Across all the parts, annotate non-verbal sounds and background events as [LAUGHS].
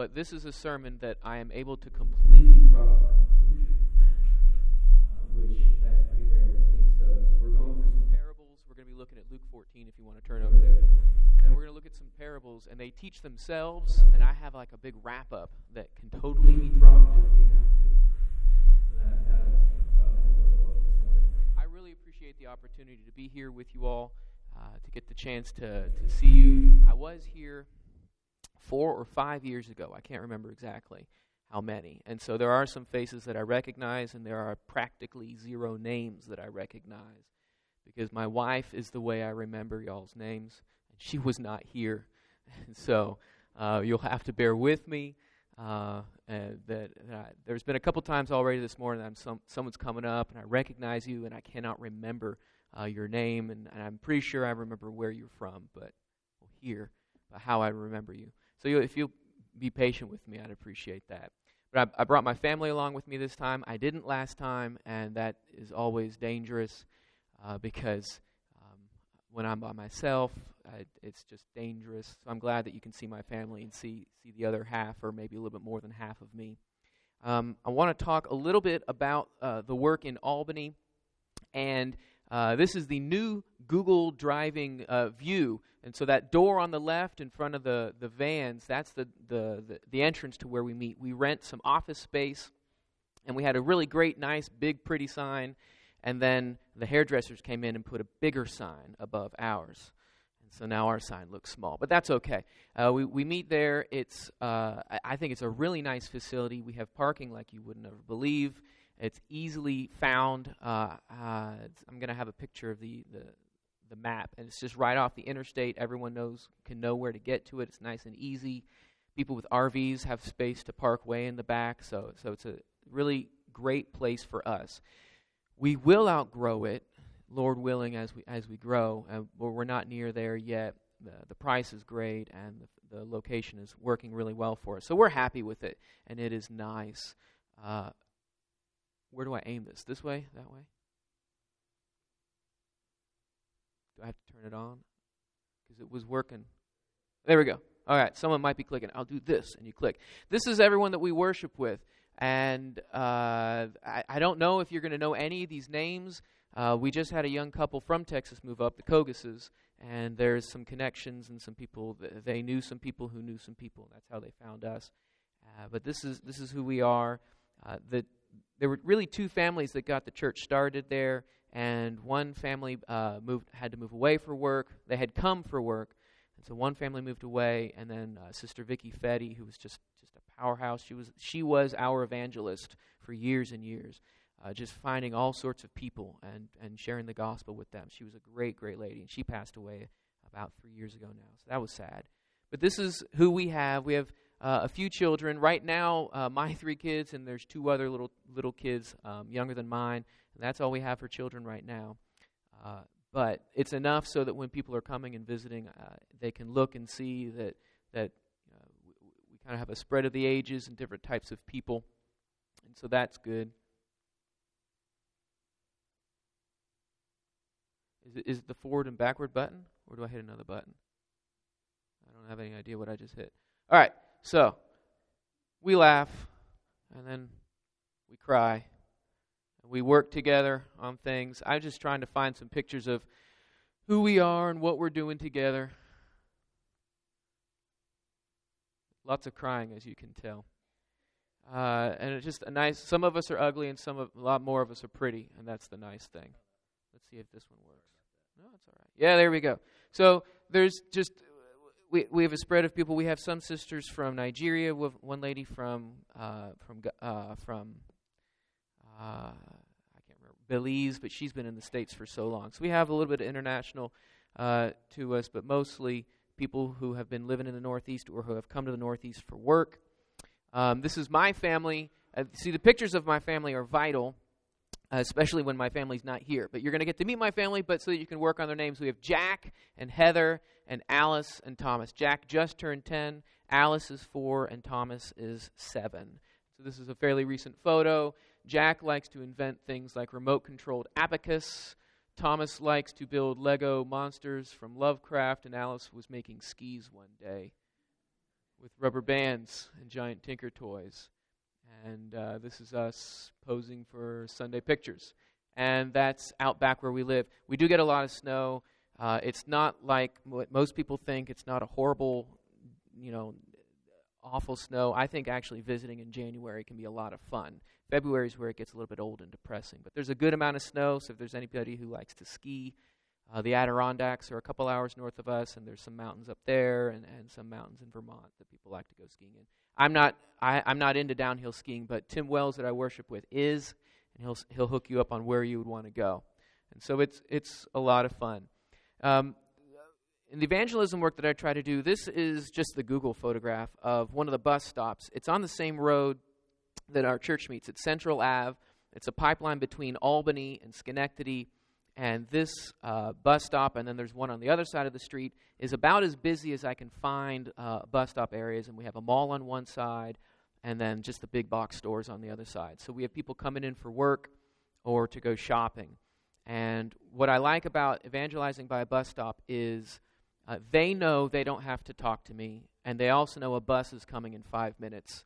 But this is a sermon that I am able to completely drop our conclusion, uh, which we're going some parables. We're going to be looking at Luke 14 if you want to turn over there. And we're going to look at some parables, and they teach themselves, and I have like a big wrap up that can totally be dropped if we have to. I really appreciate the opportunity to be here with you all, uh, to get the chance to, to see you. I was here four or five years ago. I can't remember exactly how many. And so there are some faces that I recognize, and there are practically zero names that I recognize because my wife is the way I remember y'all's names, and she was not here. [LAUGHS] And so uh, you'll have to bear with me. Uh, that, that there's been a couple times already this morning that some, someone's coming up and I recognize you and I cannot remember uh, your name and, and, I'm pretty sure I remember where you're from, but we'll hear how I remember you. So you, if you'll be patient with me, I'd appreciate that. But I, I, brought my family along with me this time. I didn't last time, and that is always dangerous uh, because um, when I'm by myself, I, it's just dangerous. So I'm glad that you can see my family and see see the other half, or maybe a little bit more than half of me. Um, I want to talk a little bit about uh, the work in Albany, and uh, this is the new Google driving uh, view. And so that door on the left in front of the, the vans, that's the, the, the, the entrance to where we meet. We rent some office space, and we had a really great, nice, big, pretty sign. And then the hairdressers came in and put a bigger sign above ours. And so now our sign looks small, but that's okay. Uh, we, we meet there. It's, uh, I, I think it's a really nice facility. We have parking like you would never believe. It's easily found. Uh, uh, it's, I'm going to have a picture of the, the, the map, and it's just right off the interstate. Everyone knows can know where to get to it. It's nice and easy. People with RVs have space to park way in the back, so so it's a really great place for us. We will outgrow it, Lord willing, as we as we grow. Uh, but we're not near there yet. The, the price is great, and the, the location is working really well for us. So we're happy with it, and it is nice. Uh, where do I aim this? This way? That way? Do I have to turn it on? Because it was working. There we go. All right, someone might be clicking. I'll do this, and you click. This is everyone that we worship with. And uh, I, I, don't know if you're going to know any of these names. Uh, we just had a young couple from Texas move up, the Kogases, and there's some connections and some people. They knew some people who knew some people. That's how they found us. Uh, but this is this is who we are. Uh, the there were really two families that got the church started there, and one family uh, moved had to move away for work. They had come for work, and so one family moved away, and then uh, Sister Vicky Fetty, who was just just a powerhouse. She was she was our evangelist for years and years, uh, just finding all sorts of people and and sharing the gospel with them. She was a great great lady, and she passed away about three years ago now. So that was sad. But this is who we have. We have uh, a few children. Right now, uh, my [LAUGHS] three kids, and there's two other little little kids um, younger than mine. And that's all we have for children right now. Uh, but it's enough so that when people are coming and visiting, uh, they can look and see that that uh, we, we kind of have a spread of the ages and different types of people, and so that's good. Is it, is it the forward and backward button, or do I hit another button? I don't have any idea what I just hit. All right. So, we laugh, and then we cry. We work together on things. I'm just trying to find some pictures of who we are and what we're doing together. Lots of crying, as you can tell. Uh, and it's just a nice. Some of us are ugly, and some of, a lot more of us are pretty, and that's the nice thing. Let's see if this one works. No, it's all right. Yeah, there we go. So there's just we, we have a spread of people. We have some sisters from Nigeria. We have one lady from uh, from uh, from uh, I can't remember Belize, but she's been in the states for so long. So we have a little bit of international uh, to us, but mostly people who have been living in the Northeast or who have come to the Northeast for work. Um, this is my family. Uh, see, the pictures of my family are vital especially when my family's not here. But you're going to get to meet my family, but so that you can work on their names. We have Jack and Heather and Alice and Thomas. Jack just turned 10, Alice is 4, and Thomas is 7. So this is a fairly recent photo. Jack likes to invent things like remote controlled abacus. Thomas likes to build Lego monsters from Lovecraft, and Alice was making skis one day with rubber bands and giant Tinker toys. And uh, this is us posing for Sunday pictures. And that's out back where we live. We do get a lot of snow. Uh, it's not like what most people think. It's not a horrible, you know, awful snow. I think actually visiting in January can be a lot of fun. February is where it gets a little bit old and depressing. But there's a good amount of snow, so if there's anybody who likes to ski, uh, the Adirondacks are a couple hours north of us, and there's some mountains up there and, and some mountains in Vermont that people like to go skiing in. I'm not I, I'm not into downhill skiing, but Tim Wells that I worship with is, and he'll he'll hook you up on where you would want to go, and so it's it's a lot of fun. Um, in the evangelism work that I try to do, this is just the Google photograph of one of the bus stops. It's on the same road that our church meets. It's Central Ave. It's a pipeline between Albany and Schenectady. And this uh, bus stop, and then there's one on the other side of the street, is about as busy as I can find uh, bus stop areas. And we have a mall on one side, and then just the big box stores on the other side. So we have people coming in for work or to go shopping. And what I like about evangelizing by a bus stop is uh, they know they don't have to talk to me, and they also know a bus is coming in five minutes.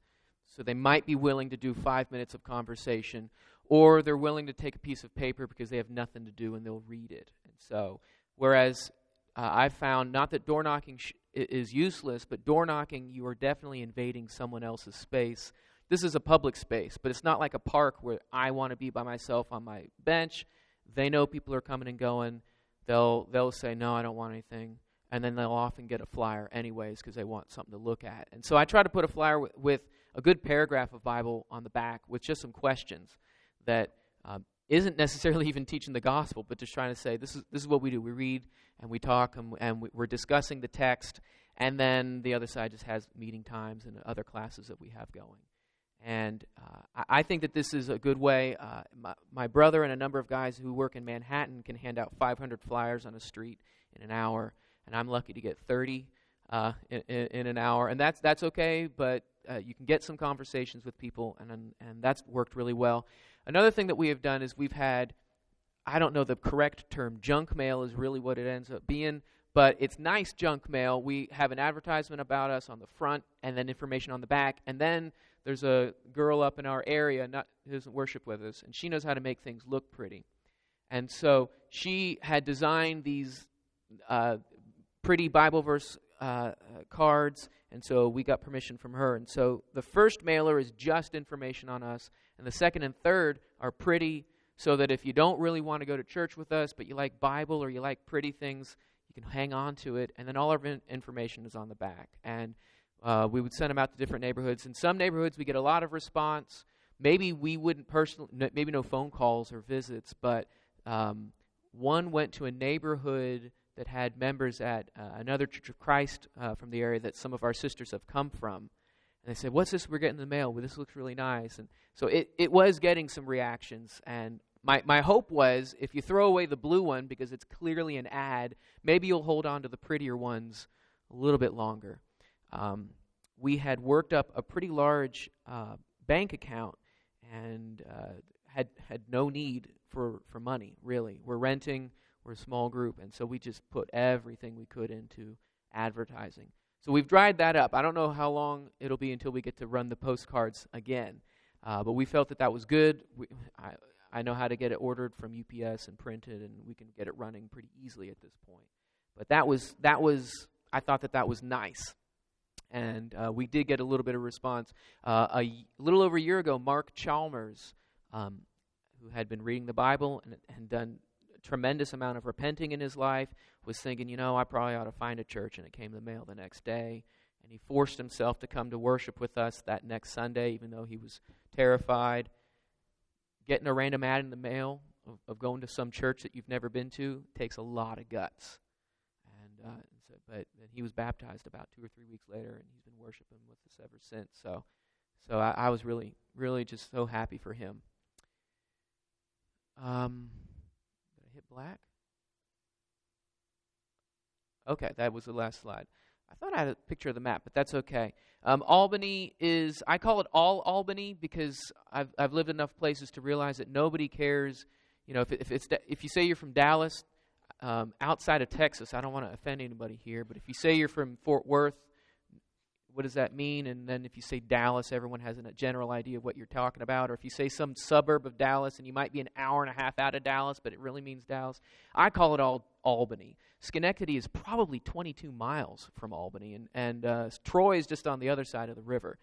So they might be willing to do five minutes of conversation, or they're willing to take a piece of paper because they have nothing to do and they'll read it. And so, whereas uh, I've found not that door knocking sh- is useless, but door knocking, you are definitely invading someone else's space. This is a public space, but it's not like a park where I want to be by myself on my bench. They know people are coming and going. They'll they'll say no, I don't want anything and then they'll often get a flyer anyways because they want something to look at. And so I try to put a flyer with, with a good paragraph of Bible on the back with just some questions that um, not necessarily [LAUGHS] even teaching the gospel, but just trying to say this is this is what we do. We read and we talk and, and we're discussing the text, and then the other side just has meeting times and other classes that we have going. And uh, I, think that this is a good way. Uh, my, my brother and a number of guys who work in Manhattan can hand out 500 flyers on a street in an hour and I'm lucky to get 30 uh, in, in, an hour, and that's that's okay. But uh, you can get some conversations with people, and and that's worked really well. Another thing that we have done is we've had, I don't know the correct term, junk mail is really what it ends up being, but it's nice junk mail. We have an advertisement about us on the front, and then information on the back, and then there's a girl up in our area not, who doesn't worship with us, and she knows how to make things look pretty. And so she had designed these uh, pretty Bible verse uh, uh, cards, and so we got permission from her. And so the first mailer is just information on us, and the second and third are pretty, so that if you don't really want to go to church with us, but you like Bible or you like pretty things, you can hang on to it, and then all our information is on the back. And uh, we would send them out to different neighborhoods. In some neighborhoods, we get a lot of response. Maybe we wouldn't personally, maybe no phone calls or visits, but um, one went to a neighborhood that had members at uh, another Church of Christ uh, from the area that some of our sisters have come from. And they said, What's this we're getting in the mail? Well, this looks really nice. And so it, it was getting some reactions. And my, my hope was if you throw away the blue one because it's clearly an ad, maybe you'll hold on to the prettier ones a little bit longer. Um, we had worked up a pretty large uh, bank account and uh, had, had no need for, for money, really. We're renting we're a small group, and so we just put everything we could into advertising. So we've dried that up. I don't know how long it'll be until we get to run the postcards again, uh, but we felt that that was good. We, I, I know how to get it ordered from UPS and printed, and we can get it running pretty easily at this point. But that was that was I thought that that was nice, and uh, we did get a little bit of response. Uh, a y- little over a year ago, Mark Chalmers, um, who had been reading the Bible and, and done tremendous amount of repenting in his life, was thinking, you know, I probably ought to find a church, and it came in the mail the next day. And he forced himself to come to worship with us that next Sunday, even though he was terrified. Getting a random ad in the mail of, of going to some church that you've never been to takes a lot of guts. And uh, so, but he was baptized about two or three weeks later, and he's been worshiping with us ever since. So, so I, I was really, really just so happy for him. Um, hit black? Okay, that was the last slide. I thought I had a picture of the map, but that's okay. Um, Albany is, I call it all Albany because I've, I've lived enough places to realize that nobody cares. You know, if, if, it's, if you say you're from Dallas, um, outside of Texas, I don't want to offend anybody here, but if you say you're from Fort Worth, what does that mean? And then if you say Dallas, everyone has a general idea of what you're talking about. Or if you say some suburb of Dallas, and you might be an hour and a half out of Dallas, but it really means Dallas. I call it all Albany. Schenectady is probably 22 miles from Albany, and, and uh, Troy is just on the other side of the river.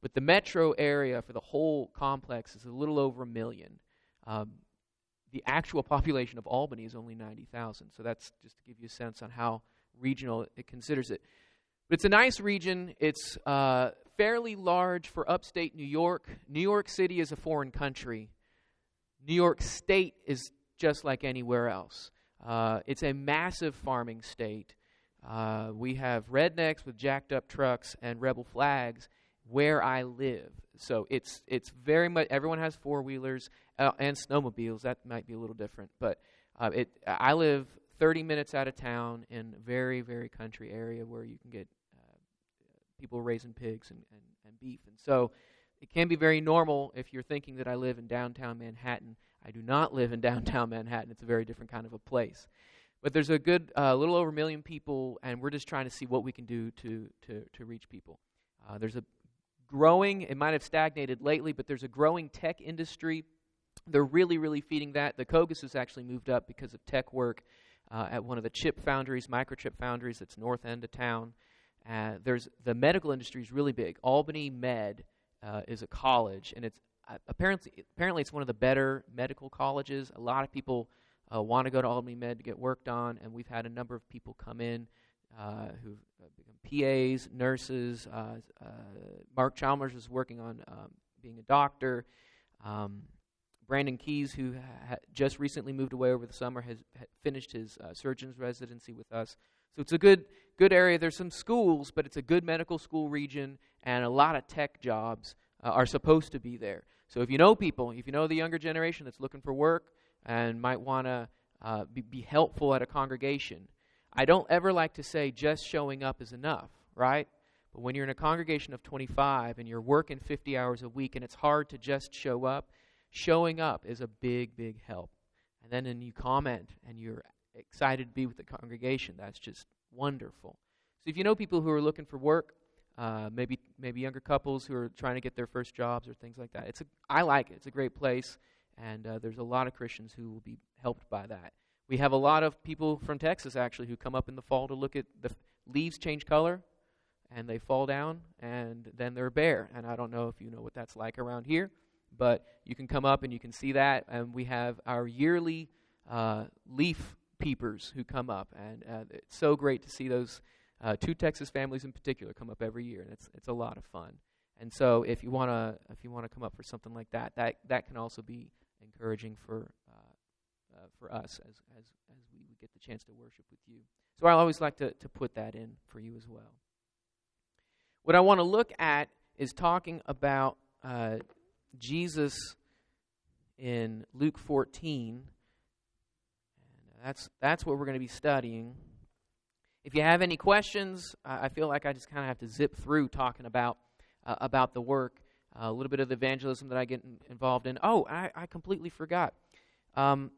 But the metro area for the whole complex is a little over a million. Um, the actual [LAUGHS] population of Albany is only 90,000. So that's just to give you a sense on how regional it considers it. It's a nice region. It's uh, fairly large for upstate New York. New York City is a foreign country. New York State is just like anywhere else. Uh, it's a massive farming state. Uh, we have rednecks with jacked up trucks and rebel flags where I live. So it's it's very much everyone has four wheelers uh, and snowmobiles. That might be a little different, but uh, it. I live 30 minutes out of town in a very very country area where you can get people raising pigs and, and, and beef, and so it can be very normal if you're thinking that I live in downtown Manhattan. I do not live in [LAUGHS] downtown Manhattan. It's a very different kind of a place. But there's a good uh, little over a million people, and we're just trying to see what we can do to to, to reach people. Uh, there's a growing. It might have stagnated lately, but there's a growing tech industry. They're really, really feeding that. The Kogus has actually moved up because of tech work uh, at one of the chip foundries, microchip foundries, that's north end of town. Uh, there's the medical industry is really big. Albany Med uh, is a college, and it's uh, apparently apparently it's one of the better medical colleges. A lot of people uh, want to go to Albany Med to get worked on, and we've had a number of people come in uh, who've uh, become PAs, nurses. Mark Chalmers is working on um, being a doctor. Um, Brandon Keys, who ha- just recently moved away over the summer, has ha- finished his surgeon's residency with us. So it's a good good area. There's some schools, but it's a good medical school region, and a lot of tech jobs uh, are supposed to be there. So if you know people, if you know the younger generation that's looking for work and might want to uh, be, be helpful at a congregation, I don't ever like to say just showing up is enough, right? But when you're in a congregation of 25 and you're working 50 hours a week and it's hard to just show up, showing up is a big, big help. And then when you comment and you're excited to be with the congregation, that's just wonderful. So if you know people who are looking for work, uh, maybe maybe younger couples who are trying to get their first jobs or things like that, it's a, I like it. It's a great place, and uh, there's a lot of Christians who will be helped by that. We have a lot of people from Texas actually who come up in the fall to look at the leaves change color and they fall down and then they're bare. And I don't know if you know what that's like around here, but you can come up and you can see that. And we have our yearly uh, leaf peepers who come up, and uh, it's so great to see those uh, two Texas families in particular come up every year, and it's it's a lot of fun. And so, if you wanna if you wanna come up for something like that, that that can also be encouraging for uh, for us as, as, as we get the chance to worship with you. So I always like to, to put that in for you as well. What I want to look at is talking about uh, Jesus in Luke 14. That's, that's what we're going to be studying. If you have any questions, I feel like I just kind of have to zip through talking about, uh, about the work, uh, a little bit of the evangelism that I get in, involved in. Oh, I, I completely forgot. Um,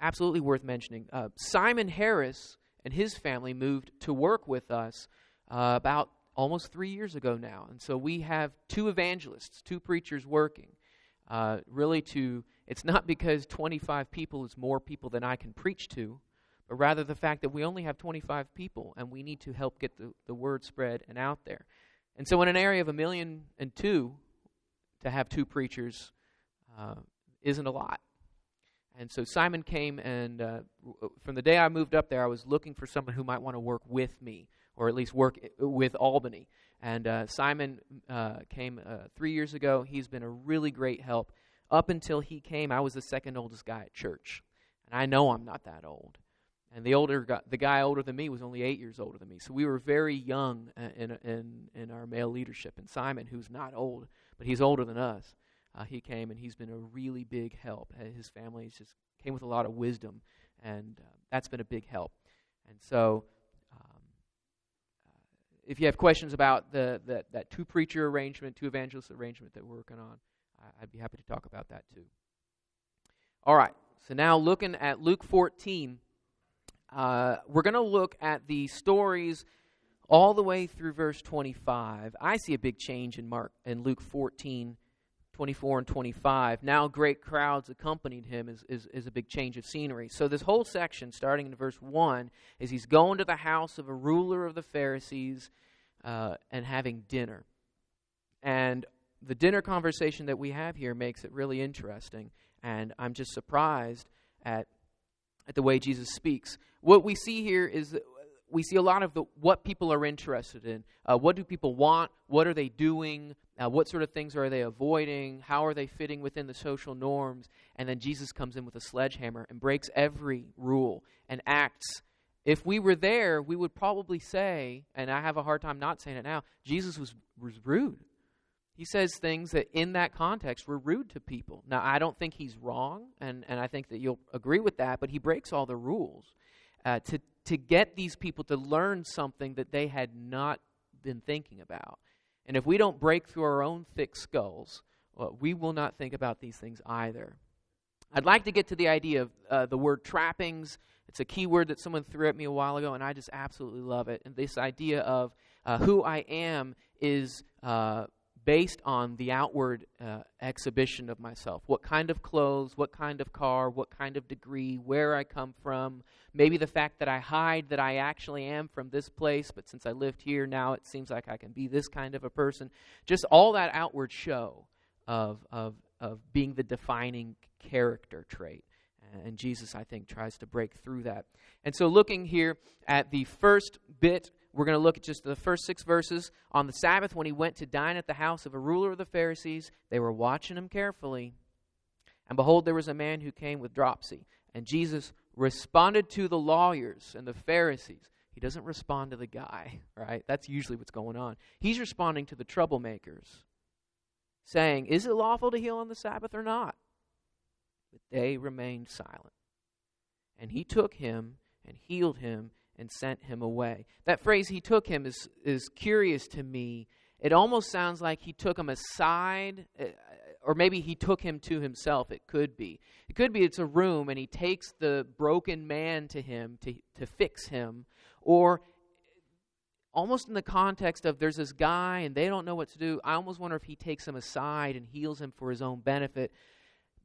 absolutely worth mentioning. Uh, Simon Harris and his family moved to work with us uh, about almost three years ago now. And so we have two evangelists, two preachers working. Uh, really, to it's not because 25 people is more people than I can preach to, but rather the fact that we only have 25 people and we need to help get the, the word spread and out there. And so, in an area of a million and two, to have two preachers uh, isn't a lot. And so Simon came, and uh, from the day I moved up there, I was looking for someone who might want to work with me, or at least work with Albany. And uh, Simon uh, came uh, three years ago. He's been a really great help. Up until he came, I was the second oldest guy at church, and I know I'm not that old. And the older guy, the guy older than me was only eight years older than me. So we were very young uh, in in in our male leadership. And Simon, who's not old, but he's older than us, uh, he came and he's been a really big help. Uh, his family just came with a lot of wisdom, and uh, that's been a big help. And so, um, uh, if you have questions about the, the, that two preacher arrangement, two evangelist arrangement that we're working on, I'd be happy to talk about that too. All right, so now looking at Luke 14, uh, we're going to look at the stories all the way through verse 25, I see a big change in Mark in Luke 14, 24 and 25. Now great crowds accompanied him is, is, is a big change of scenery. So this whole section, starting in verse 1, is he's going to the house of a ruler of the Pharisees uh, and having dinner. And the dinner conversation that we have here makes it really interesting. And I'm just surprised at, at the way Jesus speaks. What we see here is we see a lot of the, what people are interested in. Uh, what do people want? What are they doing? Uh, what sort of things are they avoiding? How are they fitting within the social norms? And then Jesus comes in with a sledgehammer and breaks every rule and acts. If we were there, we would probably say, and I have a hard time not saying it now, Jesus was, was rude. He says things that in that context were rude to people. Now, I don't think he's wrong, and, and I think that you'll agree with that, but he breaks all the rules uh, to, to get these people to learn something that they had not been thinking about. And if we don't break through our own thick skulls, well, we will not think about these things either. I'd like to get to the idea of uh, the word trappings. It's a key word that someone threw at me a while ago, and I just absolutely love it. And this idea of uh, who I am is uh, based on the outward uh, exhibition of myself. What kind of clothes, what kind of car, what kind of degree, where I come from. Maybe the fact that I hide that I actually am from this place, but since I lived here, now it seems like I can be this kind of a person. Just all that outward show of, of, of being the defining character trait. And Jesus, I think, tries to break through that. And so, looking here at the first bit we're going to look at just the first six verses. On the Sabbath, when he went to dine at the house of a ruler of the Pharisees, they were watching him carefully. And behold, there was a man who came with dropsy. And Jesus responded to the lawyers and the Pharisees. He doesn't respond to the guy, [LAUGHS] right? That's usually what's going on. He's responding to the troublemakers, saying, Is it lawful to heal on the Sabbath or not? But they remained silent. And he took him and healed him and sent him away. That phrase, he took him, is, is curious to me. It almost sounds like he took him aside, uh, or maybe he took him to himself. It could be. It could be it's a room and he takes the broken man to him to, to fix him. Or almost in the context of there's this guy and they don't know what to do. I almost wonder if he takes him aside and heals him for his own benefit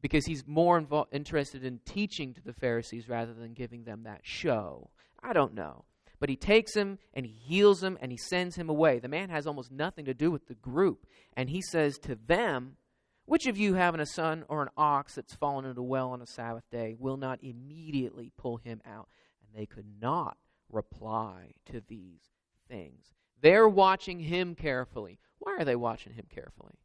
because he's more invo- interested in teaching to the Pharisees rather than giving them that show. I don't know. But he takes him and he heals him and he sends him away. The man has almost nothing to do with the group. And he says to them, Which of you having a son or an ox that's fallen into a well on a Sabbath day will not immediately pull him out? And they could not reply to these things. They're watching him carefully. Why are they watching him carefully?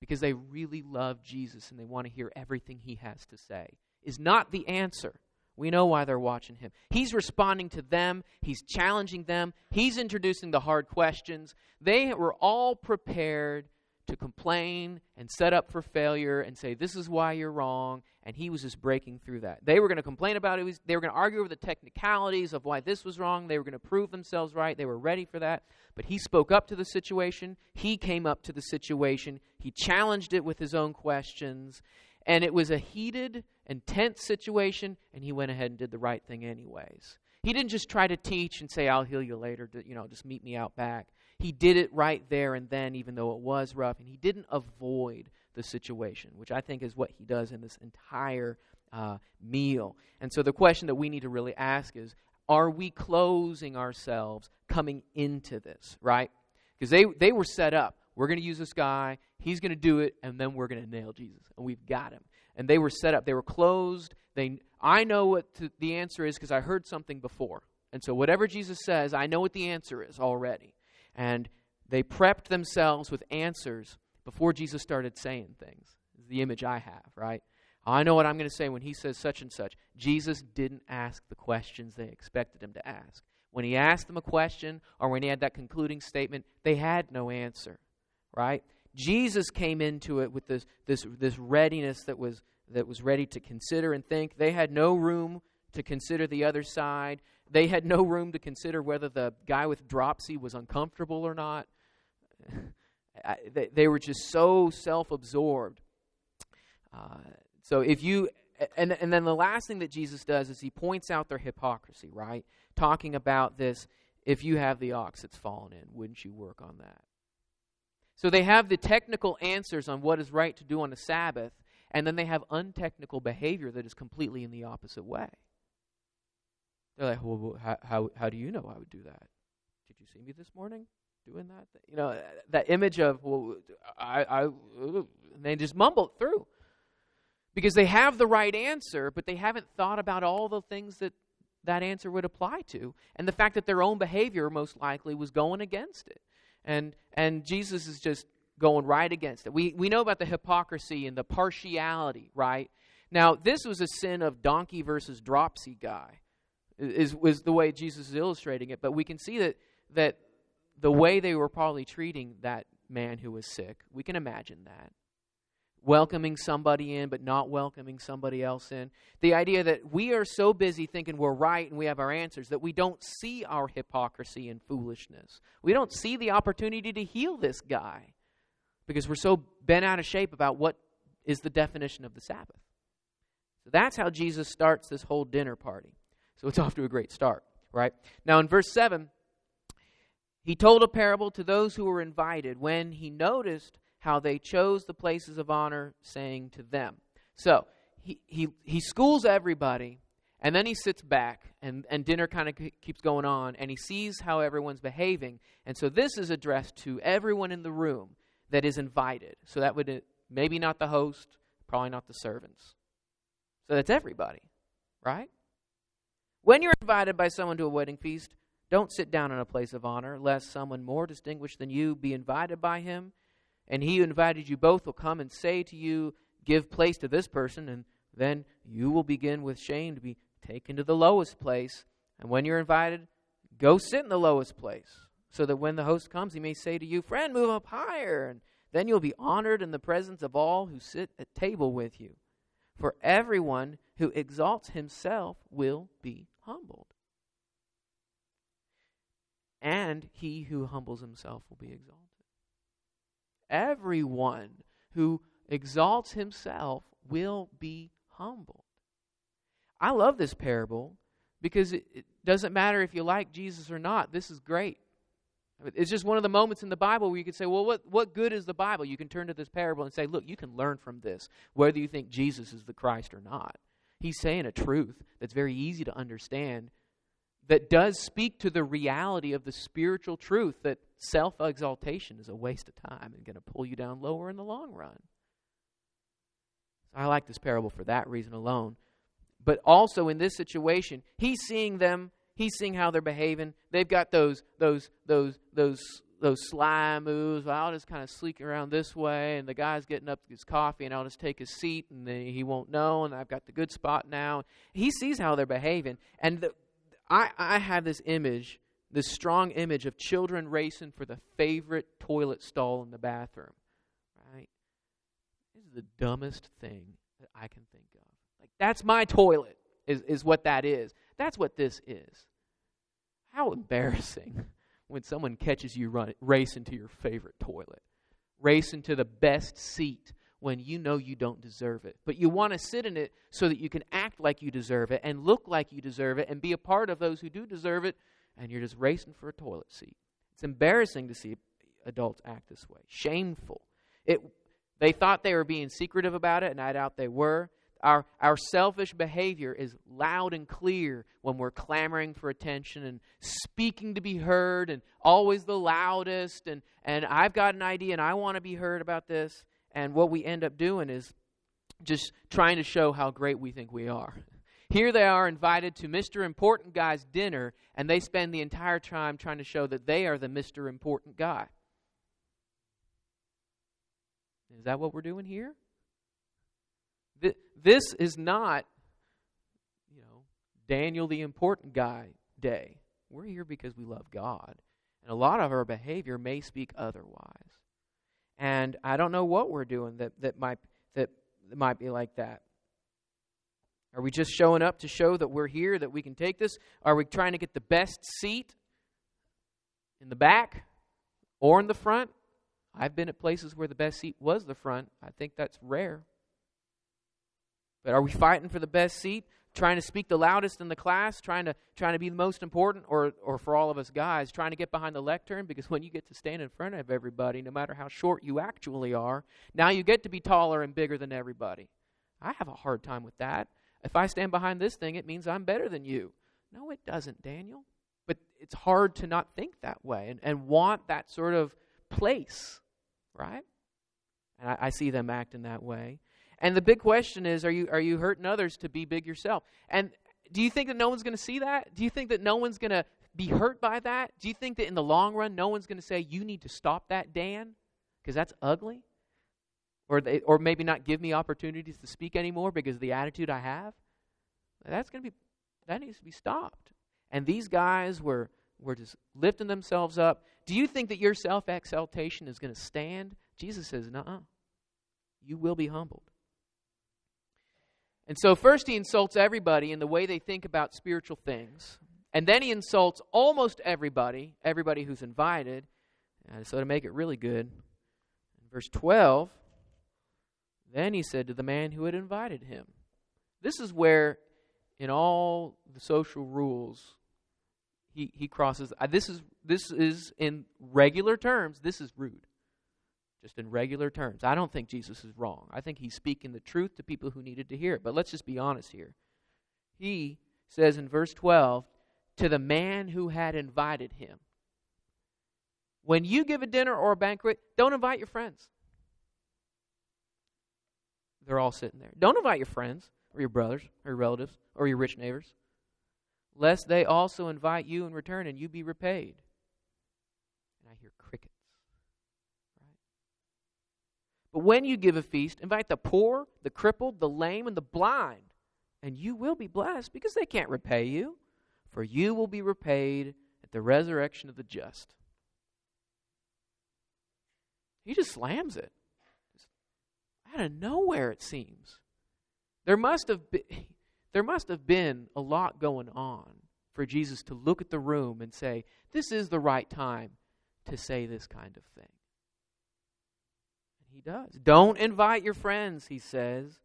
Because they really love Jesus and they want to hear everything he has to say. Is not the answer. We know why they're watching him. He's responding to them, he's challenging them, he's introducing the hard questions. They were all prepared to complain and set up for failure and say, This is why you're wrong. And he was just breaking through that. They were going to complain about it. They were going to argue over the technicalities of why this was wrong. They were going to prove themselves right. They were ready for that. But he spoke up to the situation. He came up to the situation. He challenged it with his own questions. And it was a heated and tense situation, and he went ahead and did the right thing anyways. He didn't just try to teach and say, I'll heal you later, you know, just meet me out back. He did it right there and then, even though it was rough, and he didn't avoid the situation, which I think is what he does in this entire uh, meal. And so the question that we need to really ask is are we closing ourselves coming into this, right? Because they, they were set up. We're going to use this guy. He's going to do it, and then we're going to nail Jesus. And we've got him. And they were set up. They were closed. They, I know what to, the answer is because I heard something before. And so whatever Jesus says, I know what the answer is already. And they prepped themselves with answers before Jesus started saying things. Is the image I have, right? I know what I'm going to say when he says such and such. Jesus didn't ask the questions they expected him to ask. When he asked them a question or when he had that concluding statement, they had no answer right? Jesus came into it with this, this, this readiness that was, that was ready to consider and think. They had no room to consider the other side. They had no room to consider whether the guy with dropsy was uncomfortable or not. [LAUGHS] they, they, were just so self absorbed. Uh, so if you, and, and then the last thing that Jesus does is he points out their hypocrisy, right? Talking about this if you have the ox that's fallen in, wouldn't you work on that? So they have the technical answers on what is right to do on the Sabbath, and then they have untechnical behavior that is completely in the opposite way. They're like, well, how, how, how do you know I would do that? Did you see me this morning doing that? You know, that image of, well, I, I, and they just mumble it through. Because they have the right answer, but they haven't thought about all the things that that answer would apply to, and the fact that their own behavior most likely was going against it. And, and Jesus is just going right against it. We, we know about the hypocrisy and the partiality, right? Now, this was a sin of donkey versus dropsy guy, is, was the way Jesus is illustrating it. But we can see that, that the way they were probably treating that man who was sick, we can imagine that. Welcoming somebody in, but not welcoming somebody else in. The idea that we are so busy thinking we're right and we have our answers that we don't see our hypocrisy and foolishness. We don't see the opportunity to heal this guy because we're so bent out of shape about what is the definition of the Sabbath. So that's how Jesus starts this whole dinner party. So it's off to a great start, right? Now in verse 7, he told a parable to those who were invited when he noticed how they chose the places of honor, saying to them. So he, he, he schools everybody, and then he sits back, and, and dinner kind of keeps going on, and he sees how everyone's behaving. And so this is addressed to everyone in the room that is invited. So that would uh, maybe not the host, probably not the servants. So that's everybody, right? When you're invited by someone to a wedding feast, don't sit down in a place of honor, lest someone more distinguished than you be invited by him. And he who invited you both will come and say to you, Give place to this person, and then you will begin with shame to be taken to the lowest place. And when you're invited, go sit in the lowest place so that when the host comes, he may say to you, Friend, move up higher. And then you'll be honored in the presence of all who sit at table with you. For everyone who exalts himself will be humbled. And he who humbles himself will be exalted. Everyone who exalts himself will be humbled. I love this parable because it, it doesn't matter if you like Jesus or not. This is great. It's just one of the moments in the Bible where you could say, well, what, what good is the Bible? You can turn to this parable and say, look, you can learn from this, whether you think Jesus is the Christ or not. He's saying a truth that's very easy to understand that does speak to the reality of the spiritual truth that self exaltation is a waste of time and going to pull you down lower in the long run. So I like this parable for that reason alone. But also in this situation, he's seeing them He's seeing how they're behaving. They've got those those those those those sly moves. I'll just kind of sleek around this way, and the guy's getting up his coffee, and I'll just take his seat, and then he won't know, and I've got the good spot now. He sees how they're behaving, and the, I I have this image, this strong image of children racing for the favorite toilet stall in the bathroom. Right? This is the dumbest thing that I can think of. Like that's my toilet. Is is what that is. That's what this is. How embarrassing [LAUGHS] when someone catches you run, racing to your favorite toilet, racing to the best seat when you know you don't deserve it. But you want to sit in it so that you can act like you deserve it and look like you deserve it and be a part of those who do deserve it, and you're just racing for a toilet seat. It's embarrassing to see adults act this way. Shameful. It, they thought they were being secretive about it, and I doubt they were. Our, our selfish behavior is loud and clear when we're clamoring for attention and speaking to be heard and always the loudest. And, and I've got an idea and I want to be heard about this. And what we end up doing is just trying to show how great we think we are. Here they are invited to Mr. Important Guy's dinner, and they spend the entire time trying to show that they are the Mr. Important Guy. Is that what we're doing here? This is not, you know, Daniel the important guy day. We're here because we love God. And a lot of our behavior may speak otherwise. And I don't know what we're doing that, that might that might be like that. Are we just showing up to show that we're here, that we can take this? Are we trying to get the best seat in the back or in the front? I've been at places where the best seat was the front. I think that's rare. But are we fighting for the best seat trying to speak the loudest in the class, trying to trying to be the most important, or or for all of us guys, trying to get behind the lectern because when you get to stand in front of everybody, no matter how short you actually are, now you get to be taller and bigger than everybody. I have a hard time with that. If I stand behind this thing, it means I'm better than you. No, it doesn't, Daniel. But it's hard to not think that way and, and want that sort of place, right? And I, I see them acting that way. And the big question is are you, are you hurting others to be big yourself? And do you think that no one's going to see that? Do you think that no one's going to be hurt by that? Do you think that in the long run, no one's going to say, you need to stop that, Dan? Because that's ugly? Or, they, or maybe not give me opportunities to speak anymore because of the attitude I have? That's going to be, that needs to be stopped. And these guys were, were just lifting themselves up. Do you think that your self exaltation is going to stand? Jesus says, no. You will be humbled. And so, first, he insults everybody in the way they think about spiritual things. And then he insults almost everybody, everybody who's invited. And so, to make it really good, in verse 12, then he said to the man who had invited him. This is where, in all the social rules, he, he crosses. Uh, this is this is in regular terms. This is rude just in regular terms. I don't think Jesus is wrong. I think he's speaking the truth to people who needed to hear it. But let's just be honest here. He says in verse 12, to the man who had invited him. When you give a dinner or a banquet, don't invite your friends. They're all sitting there. Don't invite your friends or your brothers or your relatives or your rich neighbors, lest they also invite you in return and you be repaid. And I hear crickets. But when you give a feast, invite the poor, the crippled, the lame, and the blind, and you will be blessed because they can't repay you, for you will be repaid at the resurrection of the just. He just slams it. Out of nowhere, it seems. There must have been, [LAUGHS] there must have been a lot going on for Jesus to look at the room and say, This is the right time to say this kind of thing. He does. Don't invite your friends, he says.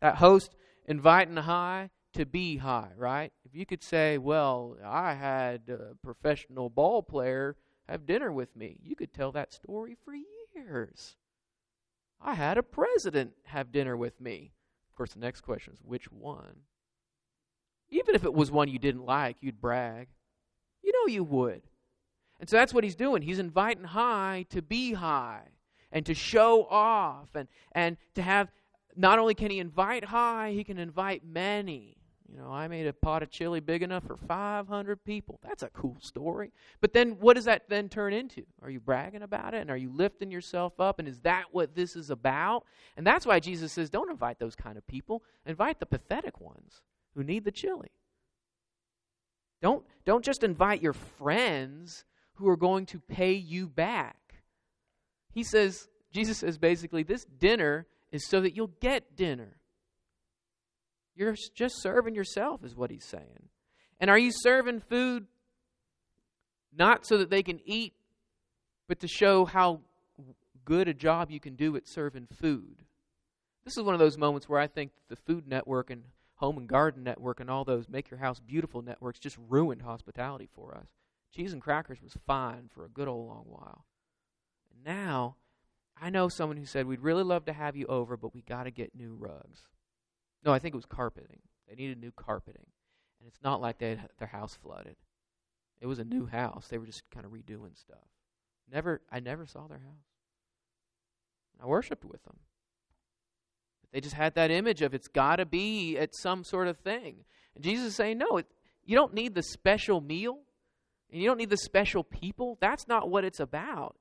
That host inviting high to be high, right? If you could say, well, I had a professional ball player have dinner with me, you could tell that story for years. I had a president have dinner with me. Of course, the next question is which one? Even if it was one you didn't like, you'd brag. You know you would. And so that's what he's doing. He's inviting high to be high and to show off and, and to have not only can he invite high, he can invite many. You know, I made a pot of chili big enough for 500 people. That's a cool story. But then what does that then turn into? Are you bragging about it? And are you lifting yourself up? And is that what this is about? And that's why Jesus says don't invite those kind of people. Invite the pathetic ones who need the chili. Don't, don't just invite your friends who are going to pay you back. He says, Jesus says basically, this dinner is so that you'll get dinner. You're just serving yourself, is what he's saying. And are you serving food not so that they can eat, but to show how good a job you can do at serving food? This is one of those moments where I think the Food Network and Home and Garden Network and all those Make Your House Beautiful networks just ruined hospitality for us. Cheese and crackers was fine for a good old long while now, I know someone who said, We'd really love to have you over, but we got to get new rugs. No, I think it was carpeting. They needed new carpeting. And it's not like they had their house flooded. It was a new house. They were just kind of redoing stuff. Never, I never saw their house. I worshiped with them. But they just had that image of it's got to be at some sort of thing. And Jesus is saying, no, it, you don't need the special meal, and you don't need the special people. That's not what it's about.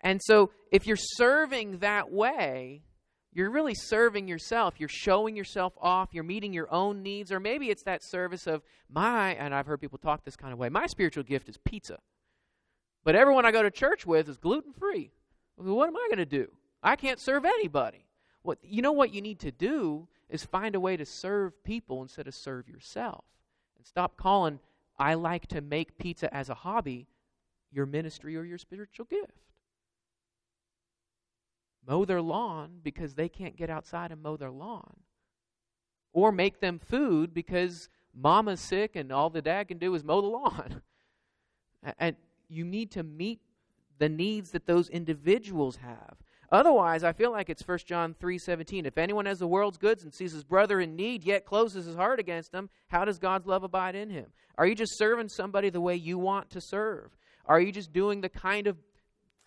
And so, if you're serving that way, you're really serving yourself. You're showing yourself off. You're meeting your own needs. Or maybe it's that service of my, and I've heard people talk this kind of way my spiritual gift is pizza. But everyone I go to church with is gluten free. Well, what am I going to do? I can't serve anybody. What, you know what you need to do is find a way to serve people instead of serve yourself. And stop calling, I like to make pizza as a hobby, your ministry or your spiritual gift mow their lawn because they can't get outside and mow their lawn. or make them food because mama's sick and all the dad can do is mow the lawn. And you need to meet the needs that those individuals have. Otherwise, I feel like it's 1 John 3:17. If anyone has the world's goods and sees his brother in need yet closes his heart against him, how does God's love abide in him? Are you just serving somebody the way you want to serve? Are you just doing the kind of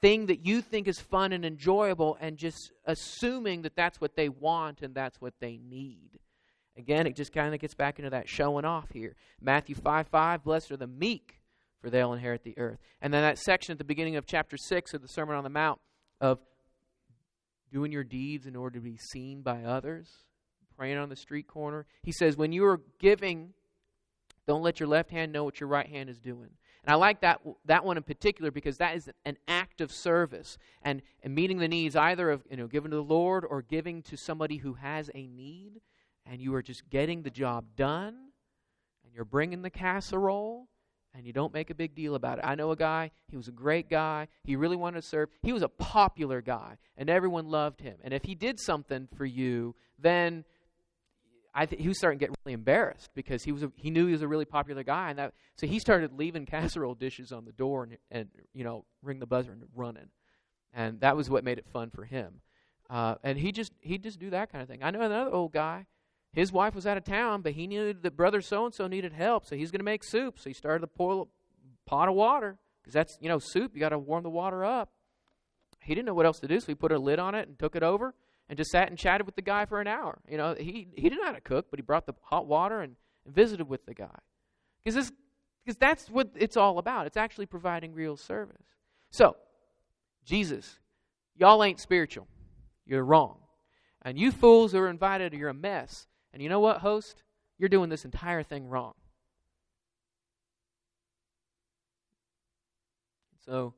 thing that you think is fun and enjoyable and just assuming that that's what they want and that's what they need? Again, it just kind of gets back into that showing off here. Matthew 5 5, blessed are the meek, for they'll inherit the earth. And then that section at the beginning of chapter 6 of the Sermon on the Mount of doing your deeds in order to be seen by others, praying on the street corner. He says, when you are giving, don't let your left hand know what your right hand is doing. I like that, that one in particular because that is an act of service and, and meeting the needs either of you know, giving to the Lord or giving to somebody who has a need. And you are just getting the job done and you're bringing the casserole and you don't make a big deal about it. I know a guy, he was a great guy. He really wanted to serve. He was a popular guy, and everyone loved him. And if he did something for you, then I th- he was starting to get really embarrassed because he was a, he knew he was a really popular guy, and that so he started leaving [LAUGHS] casserole dishes on the door and, and you know ring the buzzer and running, and that was what made it fun for him. Uh, and he just he just do that kind of thing. I know another old guy his wife was out of town, but he knew that brother so and so needed help, so he's going to make soup. So he started to pour a pot of water because that's you know soup. You got to warm the water up. He didn't know what else to do, so he put a lid on it and took it over and just sat and chatted with the guy for an hour. You know, he he didn't know how to cook, but he brought the hot water and, and visited with the guy because that's what it's all about. It's actually providing real service. So, Jesus, y'all ain't spiritual. You're wrong. And you fools who are invited, you're a mess. And you know what, host? You're doing this entire thing wrong. So,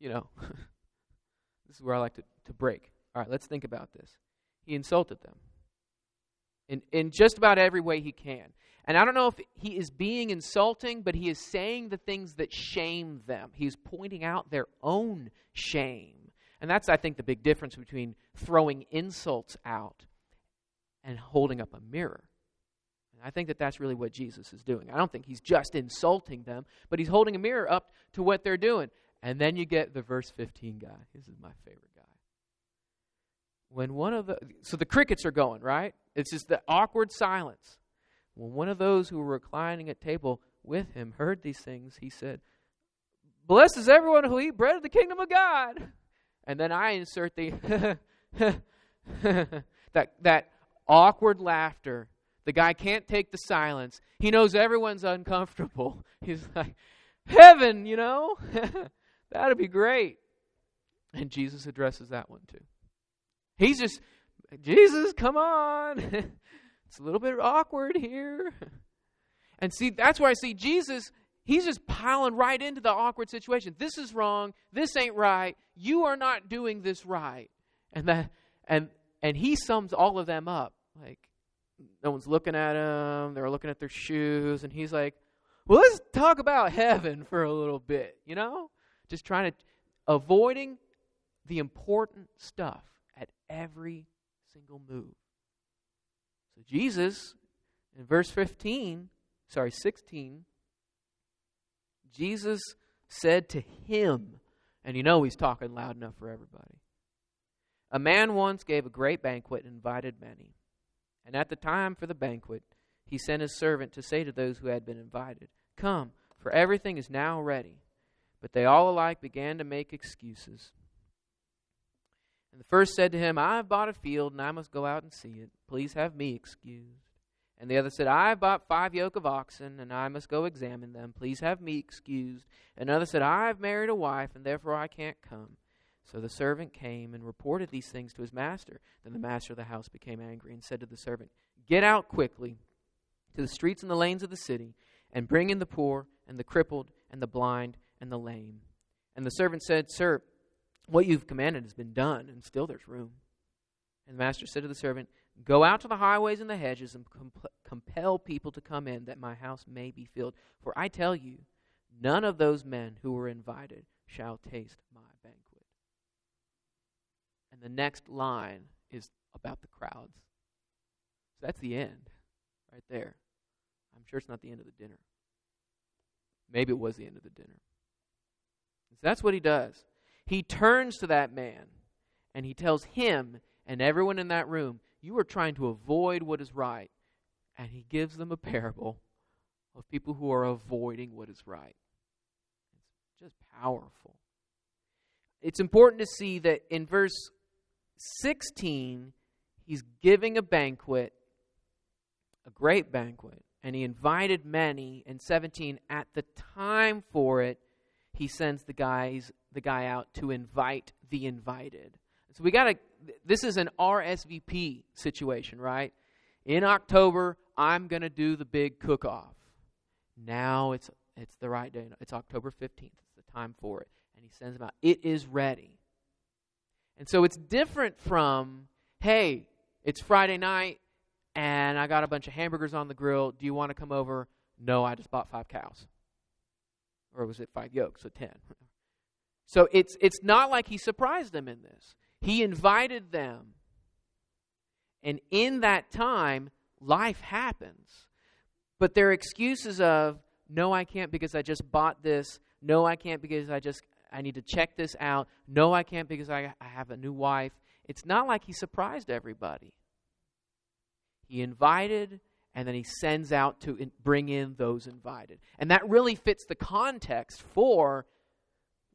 you know, [LAUGHS] this is where I like to, to break. All right, let's think about this. He insulted them in, in just about every way he can. And I don't know if he is being insulting, but he is saying the things that shame them. He's pointing out their own shame. And that's, I think, the big difference between throwing insults out and holding up a mirror. And I think that that's really what Jesus is doing. I don't think he's just insulting them, but he's holding a mirror up to what they're doing. And then you get the verse 15 guy. This is my favorite. When one of the, so the crickets are going, right? It's just the awkward silence. When one of those who were reclining at table with him heard these things, he said, Blessed is everyone who eat bread of the kingdom of God. And then I insert the [LAUGHS] that that awkward laughter. The guy can't take the silence. He knows everyone's uncomfortable. [LAUGHS] He's like, Heaven, you know? [LAUGHS] That'd be great. And Jesus addresses that one too. He's just, Jesus, come on. [LAUGHS] it's a little bit awkward here. And see, that's where I see Jesus, he's just piling right into the awkward situation. This is wrong. This ain't right. You are not doing this right. And that and and he sums all of them up. Like, no one's looking at him. They're looking at their shoes. And he's like, well, let's talk about heaven for a little bit, you know? Just trying to, avoiding the important stuff every single move. So Jesus, in verse 15, sorry, 16, Jesus said to him, and you know he's talking loud enough for everybody. A man once gave a great banquet and invited many. And at the time for the banquet, he sent his servant to say to those who had been invited, Come, for everything is now ready. But they all alike began to make excuses. And the first said to him, I have bought a field, and I must go out and see it. Please have me excused. And the other said, I have bought five yoke of oxen, and I must go examine them. Please have me excused. Another said, I have married a wife, and therefore I can't come. So the servant came and reported these things to his master. Then the master of the house became angry and said to the servant, Get out quickly to the streets and the lanes of the city, and bring in the poor, and the crippled, and the blind, and the lame. And the servant said, Sir, what you've commanded has been done, and still there's room. And the master said to the servant, Go out to the highways and the hedges, and comp- compel people to come in, that my house may be filled. For I tell you, none of those men who were invited shall taste my banquet. And the next line is about the crowds. So that's the end right there. I'm sure it's not the end of the dinner. Maybe it was the end of the dinner. So that's what he does. He turns to that man and he tells him and everyone in that room, You are trying to avoid what is right. And he gives them a parable of people who are avoiding what is right. It's just powerful. It's important to see that in verse 16, he's giving a banquet, a great banquet, and he invited many. And 17, at the time for it, he sends the guys the guy out to invite the invited. So we got to this is an RSVP situation, right? In October, I'm going to do the big cook-off. Now it's it's the right day. It's October 15th. It's the time for it. And he sends them out. It is ready. And so it's different from, hey, it's Friday night and I got a bunch of hamburgers on the grill. Do you want to come over? No, I just bought five cows. Or was it five yolks? So ten. So it's it's not like he surprised them in this. He invited them. And in that time, life happens. But their excuses of, no, I can't because I just bought this. No, I can't because I just I need to check this out. No, I can't because I, I have a new wife. It's not like he surprised everybody. He invited and then he sends out to in, bring in those invited. And that really fits the context for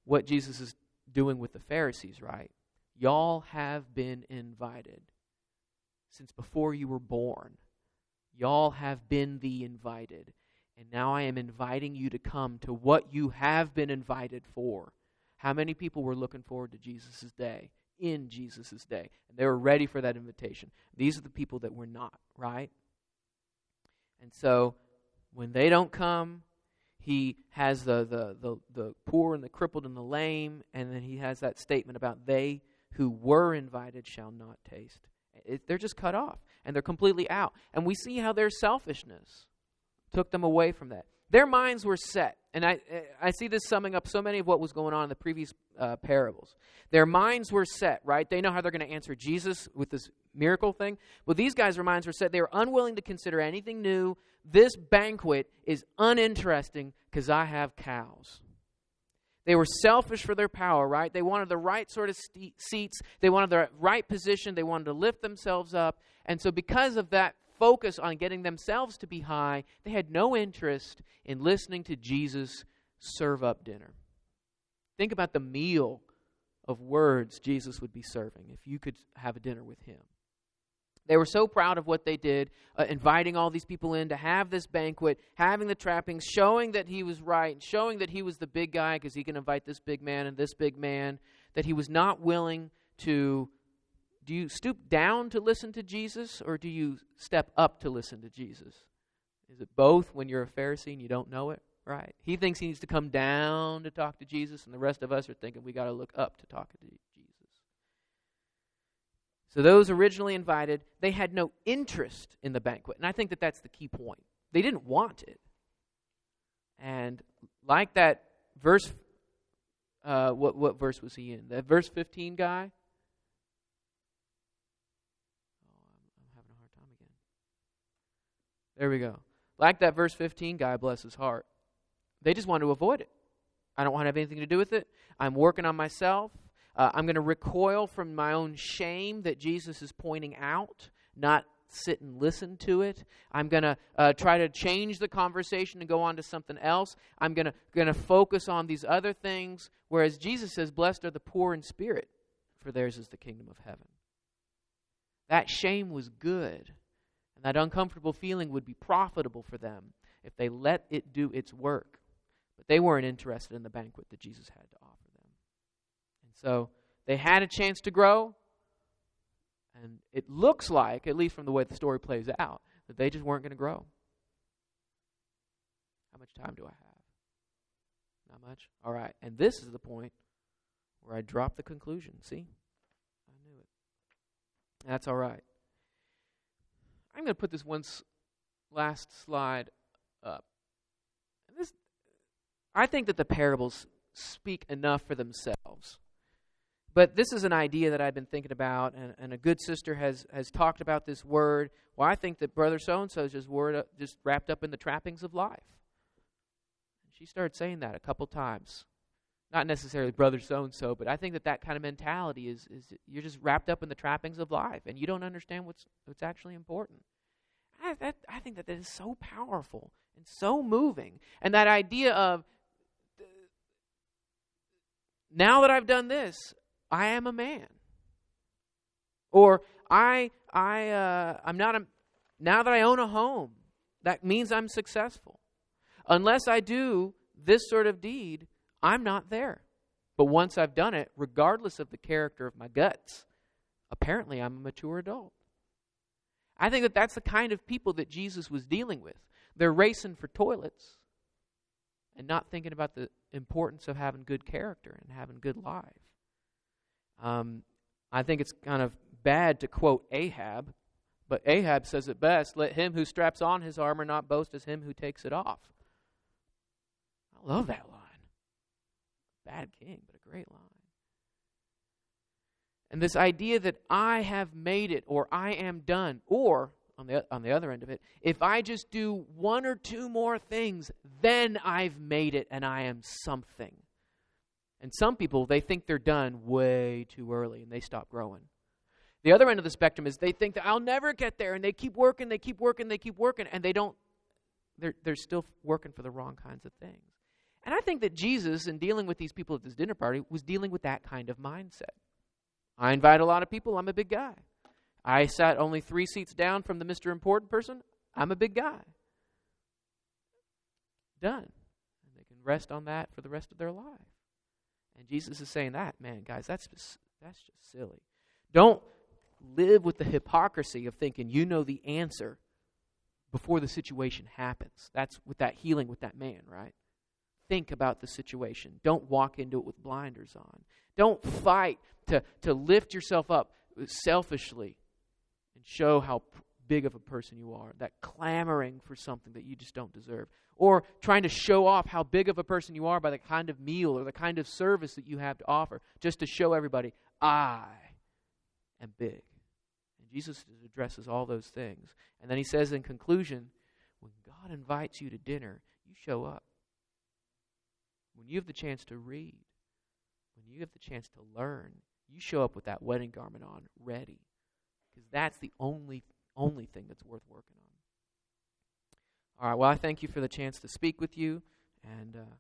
what Jesus is doing with the Pharisees, right? Y'all have been invited since before you were born. Y'all have been the invited. And now I am inviting you to come to what you have been invited for. How many people were looking forward to Jesus' day, in Jesus' day? And they were ready for that invitation. These are the people that were not, right? And so when they don't come, he has the, the, the, the poor and the crippled and the lame, and then he has that statement about they who were invited shall not taste. It, they're just cut off, and they're completely out. And we see how their selfishness took them away from that. Their minds were set. And I, I see this summing up so many of what was going on in the previous uh, parables. Their minds were set, right? They know how they're going to answer Jesus with this miracle thing. Well, these guys' minds were set. They were unwilling to consider anything new. This banquet is uninteresting because I have cows. They were selfish for their power, right? They wanted the right sort of st- seats. They wanted the right position. They wanted to lift themselves up. And so, because of that focus on getting themselves to be high, they had no interest in listening to Jesus serve up dinner. Think about the meal of words Jesus would be serving if you could have a dinner with him. They were so proud of what they did, uh, inviting all these people in to have this banquet, having the trappings, showing that he was right, showing that he was the big guy because he can invite this big man and this big man, that he was not willing to. Do you stoop down to listen to Jesus or do you step up to listen to Jesus? Is it both when you're a Pharisee and you don't know it? Right? He thinks he needs to come down to talk to Jesus, and the rest of us are thinking we got to look up to talk to Jesus. So those originally invited, they had no interest in the banquet. And I think that that's the key point. They didn't want it. And like that verse, uh, what, what verse was he in? That verse 15 guy? Oh, I'm, I'm having a hard time again. There we go. Like that verse 15 guy, bless his heart. They just want to avoid it. I don't want to have anything to do with it. I'm working on myself. Uh, I'm going to recoil from my own shame that Jesus is pointing out, not sit and listen to it. I'm going to uh, try to change the conversation and go on to something else. I'm going to focus on these other things. Whereas Jesus says, "Blessed are the poor in spirit, for theirs is the kingdom of heaven." That shame was good, and that uncomfortable feeling would be profitable for them if they let it do its work. But they weren't interested in the banquet that Jesus had to offer. Them. And so they had a chance to grow, and it looks like, at least from the way the story plays out, that they just weren't going to grow. How much time do I have? Not much? All right. And this is the point where I drop the conclusion. See? I knew it. That's all right. I'm going to put this one s- last slide up. This, I think that the parables speak enough for themselves But this is an idea that I've been thinking about, and, and a good sister has, has talked about this word. Well, I think that brother so and so is just word up, just wrapped up in the trappings of life. She started saying that a couple times. Not necessarily brother so and so, but I think that that kind of mentality is, is you're just wrapped up in the trappings of life, and you don't understand what's, what's actually important. I, that, I think that that is so powerful and so moving. And that idea of, now that I've done this, I am a man. Or I I uh, I'm not a now that I own a home, that means I'm successful. Unless I do this sort of deed, I'm not there. But once I've done it, regardless of the character of my guts, apparently I'm a mature adult. I think that that's the kind of people that Jesus was dealing with. They're racing for toilets and not thinking about the importance of having good character and having good life. Um, I think it's kind of bad to quote Ahab, but Ahab says it best let him who straps on his armor not boast as him who takes it off. I love that line. Bad king, but a great line. And this idea that I have made it or I am done, or on the, on the other end of it, if I just do one or two more things, then I've made it and I am something. And some people, they think they're done way too early and they stop growing. The other end of the spectrum is they think that I'll never get there and they keep working, they keep working, they keep working, and they don't, they're, they're still working for the wrong kinds of things. And I think that Jesus, in dealing with these people at this dinner party, was dealing with that kind of mindset. I invite a lot of people, I'm a big guy. I sat only three seats down from the Mr. Important person, I'm a big guy. Done. And they can rest on that for the rest of their life. And Jesus is saying that, man, guys, that's just, that's just silly. Don't live with the hypocrisy of thinking you know the answer before the situation happens. That's with that healing with that man, right? Think about the situation. Don't walk into it with blinders on. Don't fight to, to lift yourself up selfishly and show how big of a person you are, that clamoring for something that you just don't deserve, or trying to show off how big of a person you are by the kind of meal or the kind of service that you have to offer, just to show everybody, I am big. And Jesus addresses all those things. And then he says in conclusion, when God invites you to dinner, you show up. When you have the chance to read, when you have the chance to learn, you show up with that wedding garment on, ready. Because that's the only only thing that's worth working on. All right, well, I thank you for the chance to speak with you, and uh,